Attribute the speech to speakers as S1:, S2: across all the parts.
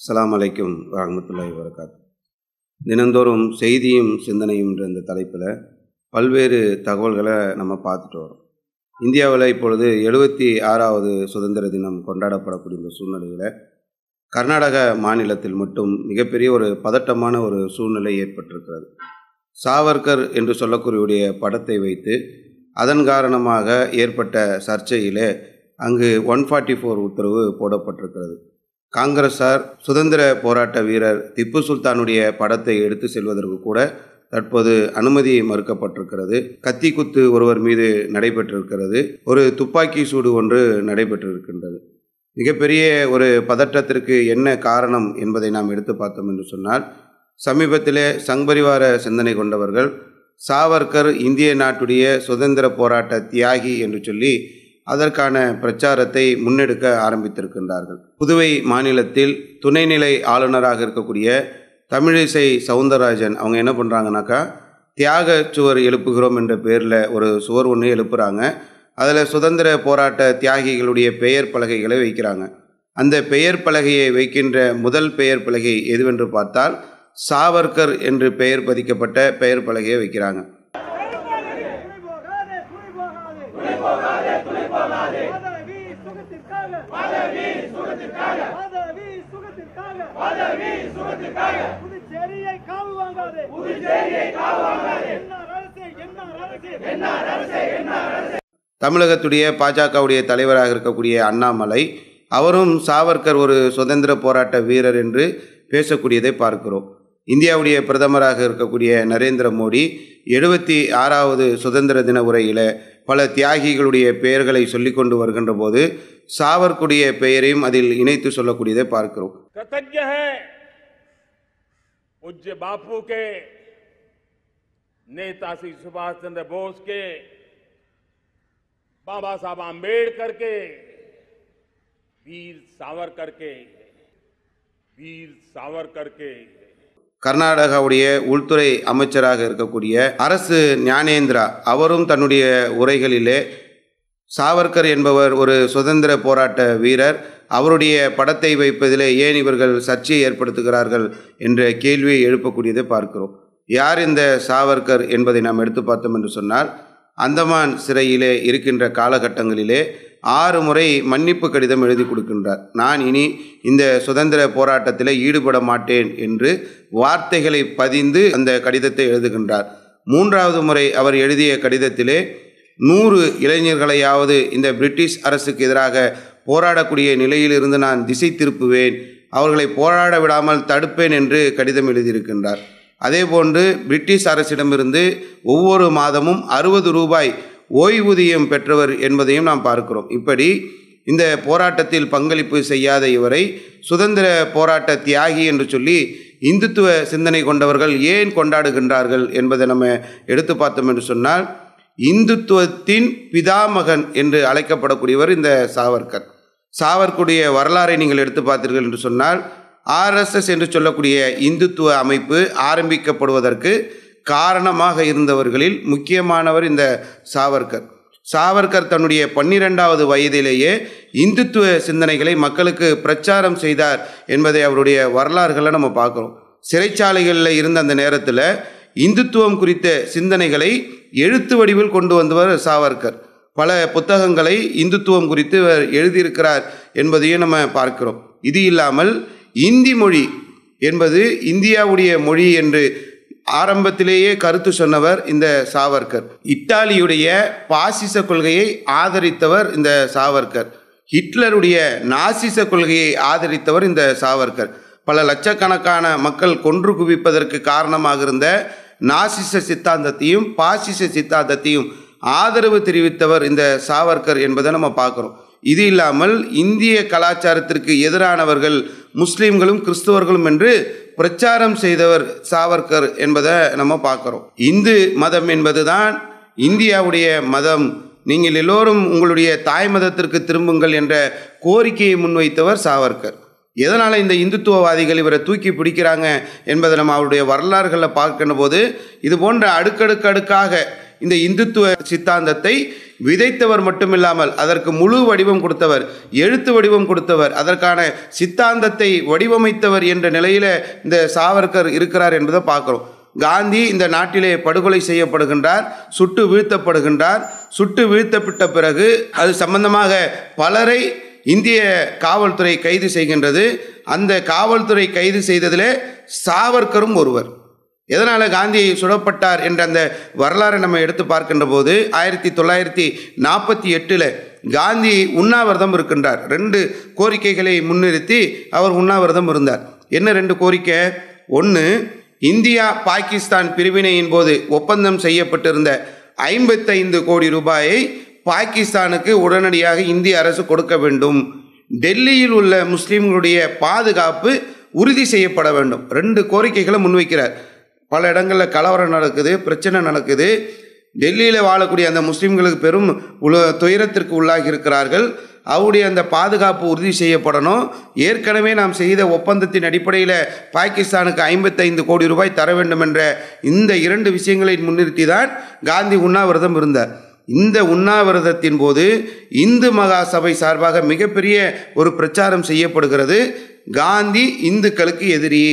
S1: அஸ்ஸலாமு அலைக்கும் வரமத்துல்லாஹி வரகாத் தினந்தோறும் செய்தியும் சிந்தனையும்ன்ற இந்த தலைப்பில் பல்வேறு தகவல்களை நம்ம பார்த்துட்டு வரோம். இந்தியாவில் இப்பொழுது எழுபத்தி ஆறாவது சுதந்திர தினம் கொண்டாடப்படக்கூடிய இந்த சூழ்நிலையில் கர்நாடக மாநிலத்தில் மட்டும் மிகப்பெரிய ஒரு பதட்டமான ஒரு சூழ்நிலை ஏற்பட்டிருக்கிறது. சாவர்கர் என்று சொல்லக்கூடியவுடைய படத்தை வைத்து அதன் காரணமாக ஏற்பட்ட சர்ச்சையிலே அங்கு ஒன் ஃபார்ட்டி ஃபோர் உத்தரவு போடப்பட்டிருக்கிறது. காங்கிரஸார் சுதந்திர போராட்ட வீரர் திப்பு சுல்தானுடைய படத்தை எடுத்து செல்வதற்கு கூட தற்போது அனுமதி மறுக்கப்பட்டிருக்கிறது. கத்தி குத்து ஒருவர் மீது நடைபெற்றிருக்கிறது. ஒரு துப்பாக்கி சூடு ஒன்று நடைபெற்றிருக்கின்றது. மிகப்பெரிய ஒரு பதட்டத்திற்கு என்ன காரணம் என்பதை நாம் எடுத்து பார்த்தோம் என்று சொன்னால் சமீபத்திலே சங்பரிவார சிந்தனை கொண்டவர்கள் சாவர்கர் இந்திய நாட்டுடைய சுதந்திர போராட்ட தியாகி என்று சொல்லி அதற்கான பிரச்சாரத்தை முன்னெடுக்க ஆரம்பித்திருக்கின்றார்கள். புதுவை மாநிலத்தில் துணைநிலை ஆளுநராக இருக்கக்கூடிய தமிழிசை சவுந்தரராஜன் அவங்க என்ன பண்ணுறாங்கனாக்கா தியாக சுவர் எழுப்புகிறோம் என்ற பேரில் ஒரு சுவர் ஒன்று எழுப்புகிறாங்க அதில் சுதந்திர போராட்ட தியாகிகளுடைய பெயர் பலகைகளை வைக்கிறாங்க. அந்த பெயர் பலகையை வைக்கின்ற முதல் பெயர் பலகை எதுவென்று பார்த்தால் சாவர்கர் என்று பெயர் பதிக்கப்பட்ட பெயர் பலகையை வைக்கிறாங்க.
S2: புதுச்சேரியை காவு வாங்காதே. புதுச்சேரியை காவு வாங்காதே.
S1: தமிழகத்துடைய பாஜகவுடைய தலைவராக இருக்கக்கூடிய அண்ணாமலை அவரும் சாவர்கர் ஒரு சுதந்திர போராட்ட வீரர் என்று பேசக்கூடியதை பார்க்கிறோம். இந்தியாவுடைய பிரதமராக இருக்கக்கூடிய நரேந்திர மோடி எழுபத்தி ஆறாவது சுதந்திர தின உரையில் பல தியாகிகளுடைய பெயர்களை சொல்லிக் கொண்டு வருகின்ற போது சாவர்குடைய பெயரையும் அதில் இணைத்து சொல்லக்கூடியதை பார்க்கிறோம்.
S3: पूज्य बापू के नेता श्री सुभाष चंद्र बोस के बाबा साहब आम्बेडकर के वीर सावरकर के वीर सावरकर के
S1: கர்நாடகாவுடைய உள்துறை அமைச்சராக இருக்கக்கூடிய அரசு ஞானேந்திரா அவரும் தன்னுடைய உரைகளிலே சாவர்கர் என்பவர் ஒரு சுதந்திர போராட்ட வீரர் அவருடைய படத்தை வைப்பதிலே ஏன் இவர்கள் சர்ச்சையை ஏற்படுத்துகிறார்கள் என்ற கேள்வியை எழுப்பக்கூடியதை பார்க்கிறோம். யார் இந்த சாவர்கர் என்பதை நாம் எடுத்து பார்த்தோம் என்று சொன்னால் அந்தமான் சிறையிலே இருக்கின்ற காலகட்டங்களிலே ஆறு முறை மன்னிப்பு கடிதம் எழுதி கொடுக்கின்றார். நான் இனி இந்த சுதந்திர போராட்டத்தில் ஈடுபட மாட்டேன் என்று வார்த்தைகளை பதிந்து அந்த கடிதத்தை எழுதுகின்றார். மூன்றாவது முறை அவர் எழுதிய கடிதத்திலே நூறு இளைஞர்களையாவது இந்த பிரிட்டிஷ் அரசுக்கு எதிராக போராடக்கூடிய நிலையிலிருந்து நான் திசை திருப்புவேன். அவர்களை போராட விடாமல் தடுப்பேன் என்று கடிதம் எழுதியிருக்கின்றார். அதேபோன்று பிரிட்டிஷ் அரசிடமிருந்து ஒவ்வொரு மாதமும் அறுபது ரூபாய் ஓய்வூதியம் பெற்றவர் என்பதையும் நாம் பார்க்கிறோம். இப்படி இந்த போராட்டத்தில் பங்களிப்பு செய்யாத இவரை சுதந்திர போராட்ட தியாகி என்று சொல்லி இந்துத்துவ சிந்தனை கொண்டவர்கள் ஏன் கொண்டாடுகின்றார்கள் என்பதை நம்ம எடுத்து பார்த்தோம் என்று சொன்னால் இந்துத்துவத்தின் பிதாமகன் என்று அழைக்கப்படக்கூடியவர் இந்த சாவர்கர். சாவர்க்குடைய வரலாறை நீங்கள் எடுத்து பார்த்தீர்கள் என்று சொன்னால் ஆர்எஸ்எஸ் என்று சொல்லக்கூடிய இந்துத்துவ அமைப்பு ஆரம்பிக்கப்படுவதற்கு காரணமாக இருந்தவர்களில் முக்கியமானவர் இந்த சாவர்கர். சாவர்கர் தன்னுடைய பன்னிரெண்டாவது வயதிலேயே இந்துத்துவ சிந்தனைகளை மக்களுக்கு பிரச்சாரம் செய்தார் என்பதை அவருடைய வரலாறுகளை நம்ம பார்க்குறோம். சிறைச்சாலைகளில் இருந்த அந்த நேரத்தில் இந்துத்துவம் குறித்த சிந்தனைகளை எழுத்து வடிவில் கொண்டு வந்தவர் சாவர்கர். பல புத்தகங்களை இந்துத்துவம் குறித்து இவர் எழுதியிருக்கிறார் என்பதையும் நம்ம பார்க்கிறோம். இது இல்லாமல் இந்தி மொழி என்பது இந்தியாவுடைய மொழி என்று ஆரம்பத்திலேயே கருத்து சொன்னவர் இந்த சாவர்கர். இத்தாலியுடைய பாசிச கொள்கையை ஆதரித்தவர் இந்த சாவர்கர். ஹிட்லருடைய நாசிச கொள்கையை ஆதரித்தவர் இந்த சாவர்கர். பல லட்சக்கணக்கான மக்கள் கொன்று குவிப்பதற்கு காரணமாக இருந்த நாசிச சித்தாந்தத்தையும் பாசிச சித்தாந்தத்தையும் ஆதரவு தெரிவித்தவர் இந்த சாவர்கர் என்பதை நம்ம பார்க்குறோம். இது இல்லாமல் இந்திய கலாச்சாரத்திற்கு எதிரானவர்கள் முஸ்லீம்களும் கிறிஸ்துவர்களும் என்று பிரச்சாரம் செய்தவர் சாவர்கர் என்பதை நம்ம பார்க்குறோம். இந்து மதம் என்பதுதான் இந்தியாவுடைய மதம். நீங்கள் எல்லோரும் உங்களுடைய தாய் மதத்திற்கு திரும்புங்கள் என்ற கோரிக்கையை முன்வைத்தவர் சாவர்கர். எதனால் இந்த இந்துத்துவவாதிகள் இவரை தூக்கி பிடிக்கிறாங்க என்பதை நம்ம அவருடைய வரலாறுகளில் பார்க்கின்ற போது இது போன்ற அடுக்கடுக்கடுக்காக இந்த இந்துத்துவ சித்தாந்தத்தை விதைத்தவர் மட்டுமில்லாமல் அதற்கு முழு வடிவம் கொடுத்தவர் எழுத்து வடிவம் கொடுத்தவர் அதற்கான சித்தாந்தத்தை வடிவமைத்தவர் என்ற நிலையில் இந்த சாவர்கர் இருக்கிறார் என்பதை பார்க்குறோம். காந்தி இந்த நாட்டிலே படுகொலை செய்யப்படுகின்றார் சுட்டு வீழ்த்தப்படுகின்றார். சுட்டு வீழ்த்தப்பட்ட பிறகு அது சம்பந்தமாக பலரை இந்திய காவல்துறை கைது செய்கின்றது. அந்த காவல்துறை கைது செய்ததிலே சாவர்கரும் ஒருவர். எதனால் காந்தி சுடப்பட்டார் என்ற அந்த வரலாறை நம்ம எடுத்து பார்க்கின்ற போது ஆயிரத்தி தொள்ளாயிரத்தி நாற்பத்தி எட்டில் காந்தி உண்ணாவிரதம் இருக்கின்றார். ரெண்டு கோரிக்கைகளை முன்னிறுத்தி அவர் உண்ணாவிரதம் இருந்தார். என்ன ரெண்டு கோரிக்கை? ஒன்று இந்தியா பாகிஸ்தான் பிரிவினையின் போது ஒப்பந்தம் செய்யப்பட்டிருந்த ஐம்பத்தைந்து கோடி ரூபாயை பாகிஸ்தானுக்கு உடனடியாக இந்திய அரசு கொடுக்க வேண்டும். டெல்லியில் உள்ள முஸ்லீம்களுடைய பாதுகாப்பு உறுதி செய்யப்பட வேண்டும். ரெண்டு கோரிக்கைகளை முன்வைக்கிறார். பல இடங்களில் கலவரம் நடக்குது பிரச்சனை நடக்குது. டெல்லியில் வாழக்கூடிய அந்த முஸ்லீம்களுக்கு பெரும் உல துயரத்திற்கு உள்ளாகி இருக்கிறார்கள் அவருடைய அந்த பாதுகாப்பு உறுதி செய்யப்படணும். ஏற்கனவே நாம் செய்த ஒப்பந்தத்தின் அடிப்படையில் பாகிஸ்தானுக்கு ஐம்பத்தைந்து கோடி ரூபாய் தர வேண்டும் என்ற இந்த இரண்டு விஷயங்களை முன்னிறுத்தி தான் காந்தி உண்ணாவிரதம் இருந்தார். இந்த உண்ணாவிரதத்தின் போது இந்து மகா சபை சார்பாக மிகப்பெரிய ஒரு பிரச்சாரம் செய்யப்படுகிறது. காந்தி இந்துக்களுக்கு எதிரி.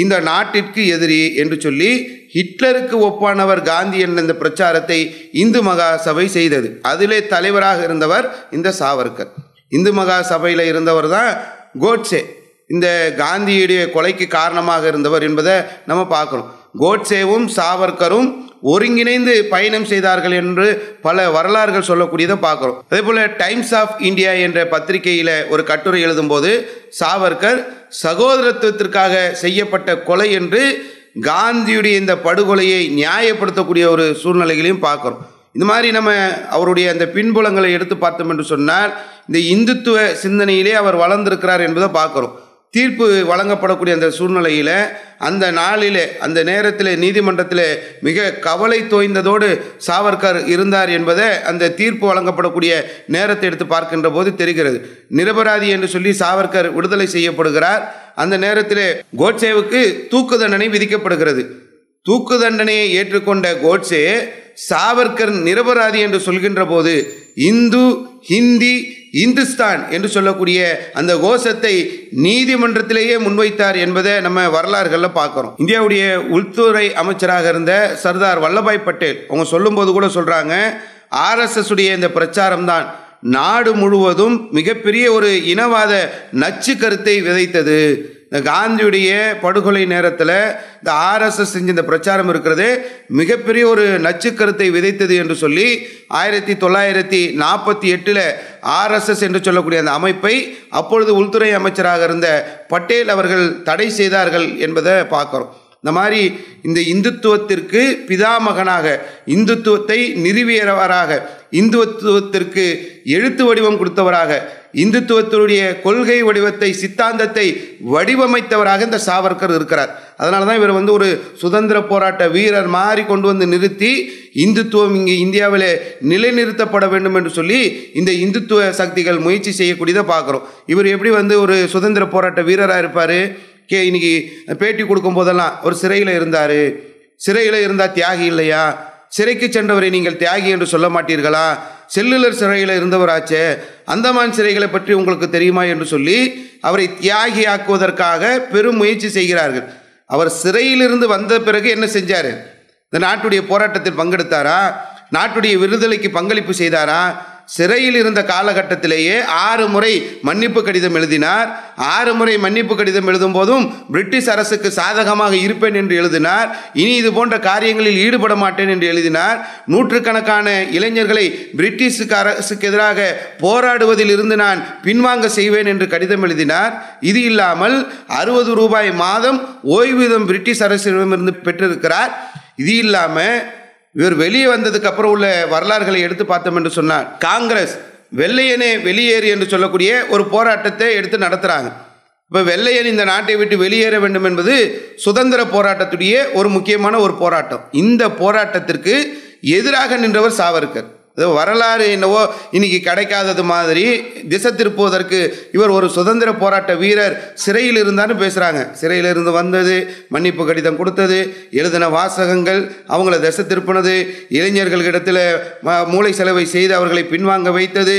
S1: இந்த நாட்டிற்கு எதிரி என்று சொல்லி ஹிட்லருக்கு ஒப்பானவர் காந்தி என்ற இந்த பிரச்சாரத்தை இந்து மகா சபை செய்தது. அதிலே தலைவராக இருந்தவர் இந்த சாவர்கர். இந்து மகா சபையில் இருந்தவர் தான் கோட்சே இந்த காந்தியுடைய கொலைக்கு காரணமாக இருந்தவர் என்பதை நம்ம பார்க்கணும். கோட்சேவும் சாவர்கரும் ஒருங்கிணைந்து பயணம் செய்தார்கள் என்று பல வரலாறுகள் சொல்லக்கூடியதை பார்க்குறோம். அதே போல் டைம்ஸ் ஆஃப் இந்தியா என்ற பத்திரிகையில் ஒரு கட்டுரை எழுதும்போது சாவர்கர் சகோதரத்துவத்திற்காக செய்யப்பட்ட கொலை என்று காந்தியுடைய இந்த படுகொலையை நியாயப்படுத்தக்கூடிய ஒரு சூழ்நிலைகளையும் பார்க்குறோம். இந்த மாதிரி நம்ம அவருடைய அந்த பின்புலங்களை எடுத்து பார்த்தோம் என்று சொன்னால் இந்த இந்துத்துவ சிந்தனையிலே அவர் வளர்ந்திருக்கிறார் என்பதை பார்க்குறோம். தீர்ப்பு வழங்கப்படக்கூடிய அந்த சூழ்நிலையில் அந்த நாளிலே அந்த நேரத்தில் நீதிமன்றத்தில் மிக கவலை தோய்ந்ததோடு சாவர்கர் இருந்தார் என்பதை அந்த தீர்ப்பு வழங்கப்படக்கூடிய நேரத்தை எடுத்து பார்க்கின்ற போது தெரிகிறது. நிரபராதி என்று சொல்லி சாவர்கர் விடுதலை செய்யப்படுகிறார். அந்த நேரத்தில் கோட்சேவுக்கு தூக்கு தண்டனை விதிக்கப்படுகிறது. தூக்கு தண்டனையை ஏற்றுக்கொண்ட கோட்சே சாவர்கர் நிரபராதி என்று சொல்கின்ற போது இந்து ஹிந்தி இந்துஸ்தான் என்று சொல்லக்கூடிய அந்த கோஷத்தை நீதிமன்றத்திலேயே முன்வைத்தார் என்பதை நம்ம வரலாறுகளில் பார்க்குறோம். இந்தியாவுடைய உள்துறை அமைச்சராக இருந்த சர்தார் வல்லபாய் பட்டேல் அவங்க சொல்லும்போது கூட சொல்கிறாங்க ஆர்எஸ்எஸ் உடைய இந்த பிரச்சாரம் தான் நாடு முழுவதும் மிகப்பெரிய ஒரு இனவாத நச்சு கருத்தை விதைத்தது. இந்த காந்தியுடைய படுகொலை நேரத்தில் இந்த ஆர்எஸ்எஸ் செஞ்ச இந்த பிரச்சாரம் இருக்கிறது மிகப்பெரிய ஒரு நச்சுக்கருத்தை விதைத்தது என்று சொல்லி ஆயிரத்தி தொள்ளாயிரத்தி நாற்பத்தி எட்டில் ஆர்எஸ்எஸ் என்று சொல்லக்கூடிய அந்த அமைப்பை அப்பொழுது உள்துறை அமைச்சராக இருந்த பட்டேல் அவர்கள் தடை செய்தார்கள் என்பதை பார்க்குறோம். இந்த மாதிரி இந்த இந்துத்துவத்திற்கு பிதாமகனாக இந்துத்துவத்தை நிறுவியவராக இந்துத்துவத்திற்கு எழுத்து வடிவம் கொடுத்தவராக இந்துத்துவத்தினுடைய கொள்கை வடிவத்தை சித்தாந்தத்தை வடிவமைத்தவராக இந்த சாவர்கர் இருக்கிறார். அதனால தான் இவர் வந்து ஒரு சுதந்திர போராட்ட வீரர் மாறி கொண்டு வந்து நிறுத்தி இந்துத்துவம் இங்கே இந்தியாவில் நிலைநிறுத்தப்பட வேண்டும் என்று சொல்லி இந்த இந்துத்துவ சக்திகள் முயற்சி செய்யக்கூடியதை பார்க்குறோம். இவர் எப்படி வந்து ஒரு சுதந்திர போராட்ட வீரராக இருப்பார்? கே இன்னைக்கு பேட்டி கொடுக்கும் போதெல்லாம் ஒரு சிறையில் இருந்தார். சிறையில் இருந்தால் தியாகி இல்லையா? சிறைக்கு சென்றவரை நீங்கள் தியாகி என்று சொல்ல மாட்டீர்களா? செல்லுலர் சிறையில் இருந்தவராச்சே அந்தமான் சிறைகளை பற்றி உங்களுக்கு தெரியுமா என்று சொல்லி அவரை தியாகியாக்குவதற்காக பெரும் முயற்சி செய்கிறார்கள். அவர் சிறையிலிருந்து வந்த பிறகு என்ன செஞ்சார்? இந்த நாட்டுடைய போராட்டத்தில் பங்கெடுத்தாரா? நாட்டுடைய விடுதலைக்கு பங்களிப்பு செய்தாரா? சிறையில் இருந்த காலகட்டத்திலேயே ஆறு முறை மன்னிப்பு கடிதம் எழுதினார். ஆறு முறை மன்னிப்பு கடிதம் எழுதும் போதும் பிரிட்டிஷ் அரசுக்கு சாதகமாக இருப்பேன் என்று எழுதினார். இனி இது போன்ற காரியங்களில் ஈடுபட மாட்டேன் என்று எழுதினார். நூற்றுக்கணக்கான இளைஞர்களை பிரிட்டிஷுக்கு அரசுக்கு எதிராக போராடுவதில் இருந்து நான் பின்வாங்க செய்வேன் என்று கடிதம் எழுதினார். இது இல்லாமல் அறுபது ரூபாய் மாதம் ஓய்வூதியம் பிரிட்டிஷ் அரசிடமிருந்து பெற்றிருக்கிறார். இது இல்லாமல் இவர் வெளியே வந்ததுக்கு அப்புறம் உள்ள வரலாறுகளை எடுத்து பார்த்தோம் என்று சொன்னார் காங்கிரஸ் வெள்ளையனே வெளியேறு என்று சொல்லக்கூடிய ஒரு போராட்டத்தை எடுத்து நடத்துகிறாங்க இப்போ வெள்ளையன் இந்த நாட்டை விட்டு வெளியேற வேண்டும் என்பது சுதந்திர போராட்டத்துடைய ஒரு முக்கியமான ஒரு போராட்டம். இந்த போராட்டத்திற்கு எதிராக நின்றவர் சாவர்கர். அது வரலாறு என்னவோ இன்னைக்கு கிடைக்காதது மாதிரி திசை திருப்புவதற்கு இவர் ஒரு சுதந்திர போராட்ட வீரர். சிறையில் இருந்தான்னு பேசுகிறாங்க சிறையில் இருந்து வந்தது மன்னிப்பு கடிதம் கொடுத்தது எழுதின வாசகங்கள் அவங்கள திசை திருப்பினது இளைஞர்களிடத்தில் மூளை செலவை செய்து அவர்களை பின்வாங்க வைத்தது.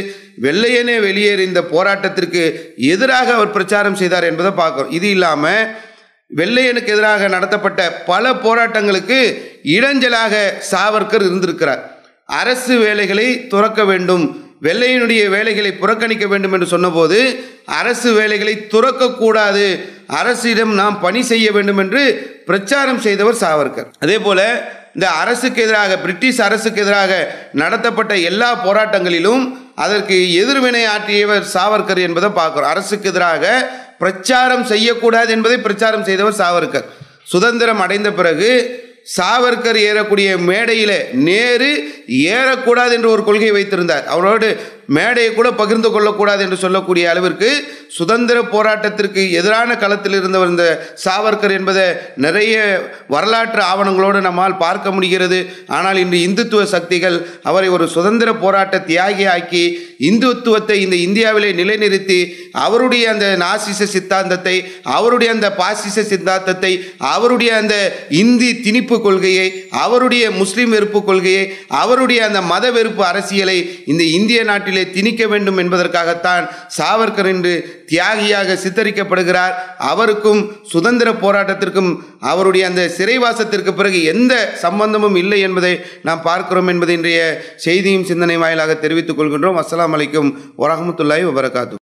S1: வெள்ளையனே வெளியேறி இந்த போராட்டத்திற்கு எதிராக அவர் பிரச்சாரம் செய்தார் என்பதை பார்க்குறோம். இது இல்லாமல் வெள்ளையனுக்கு எதிராக நடத்தப்பட்ட பல போராட்டங்களுக்கு இடைஞ்சலாக சாவர்கர் இருந்திருக்கிறார். அரசு வேலைகளை துறக்க வேண்டும். வெள்ளையினுடைய வேலைகளை புறக்கணிக்க வேண்டும் என்று சொன்னபோது அரசு வேலைகளை துறக்கக்கூடாது அரசிடம் நாம் பணி செய்ய வேண்டும் என்று பிரச்சாரம் செய்தவர் சாவர்கர். அதே போல இந்த அரசுக்கு எதிராக பிரிட்டிஷ் அரசுக்கு எதிராக நடத்தப்பட்ட எல்லா போராட்டங்களிலும் அதற்கு எதிர்வினை ஆற்றியவர் சாவர்கர் என்பதை பார்க்கிறோம். அரசுக்கு எதிராக பிரச்சாரம் செய்யக்கூடாது என்பதை பிரச்சாரம் செய்தவர் சாவர்கர். சுதந்திரம் அடைந்த பிறகு சாவர்கர் ஏறக்கூடிய மேடையில் நேரு ஏறக்கூடாது என்று ஒரு கொள்கை வைத்திருந்தார். அவரோடு மேடையை கூட பகிர்ந்து கொள்ளக்கூடாது என்று சொல்லக்கூடிய அளவிற்கு சுதந்திர போராட்டத்திற்கு எதிரான களத்தில் இருந்தவர் இந்த சாவர்கர் என்பதை நிறைய வரலாற்று ஆவணங்களோடு நம்மால் பார்க்க முடிகிறது. ஆனால் இன்று இந்துத்துவ சக்திகள் அவரை ஒரு சுதந்திர போராட்ட தியாகி ஆக்கி இந்துத்துவத்தை இந்த இந்தியாவிலே நிலைநிறுத்தி அவருடைய அந்த நாசிச சித்தாந்தத்தை அவருடைய அந்த பாசிச சித்தாந்தத்தை அவருடைய அந்த இந்தி திணிப்பு கொள்கையை அவருடைய முஸ்லீம் வெறுப்பு கொள்கையை அவருடைய அந்த மத வெறுப்பு அரசியலை இந்த இந்திய நாட்டிலே திணிக்க வேண்டும் என்பதற்காகத்தான் சாவர்கர் என்று தியாகியாக சித்தரிக்கப்படுகிறார். அவருக்கும் சுதந்திர போராட்டத்திற்கும் அவருடைய அந்த சிறைவாசத்திற்கு பிறகு எந்த சம்பந்தமும் இல்லை என்பதை நாம் பார்க்கிறோம் என்பதை இன்றைய செய்தியும் சிந்தனை வாயிலாக தெரிவித்துக் கொள்கின்றோம். அஸ்லாம் வலைக்கும் வரமத்துல்லாய் வபரகாத்து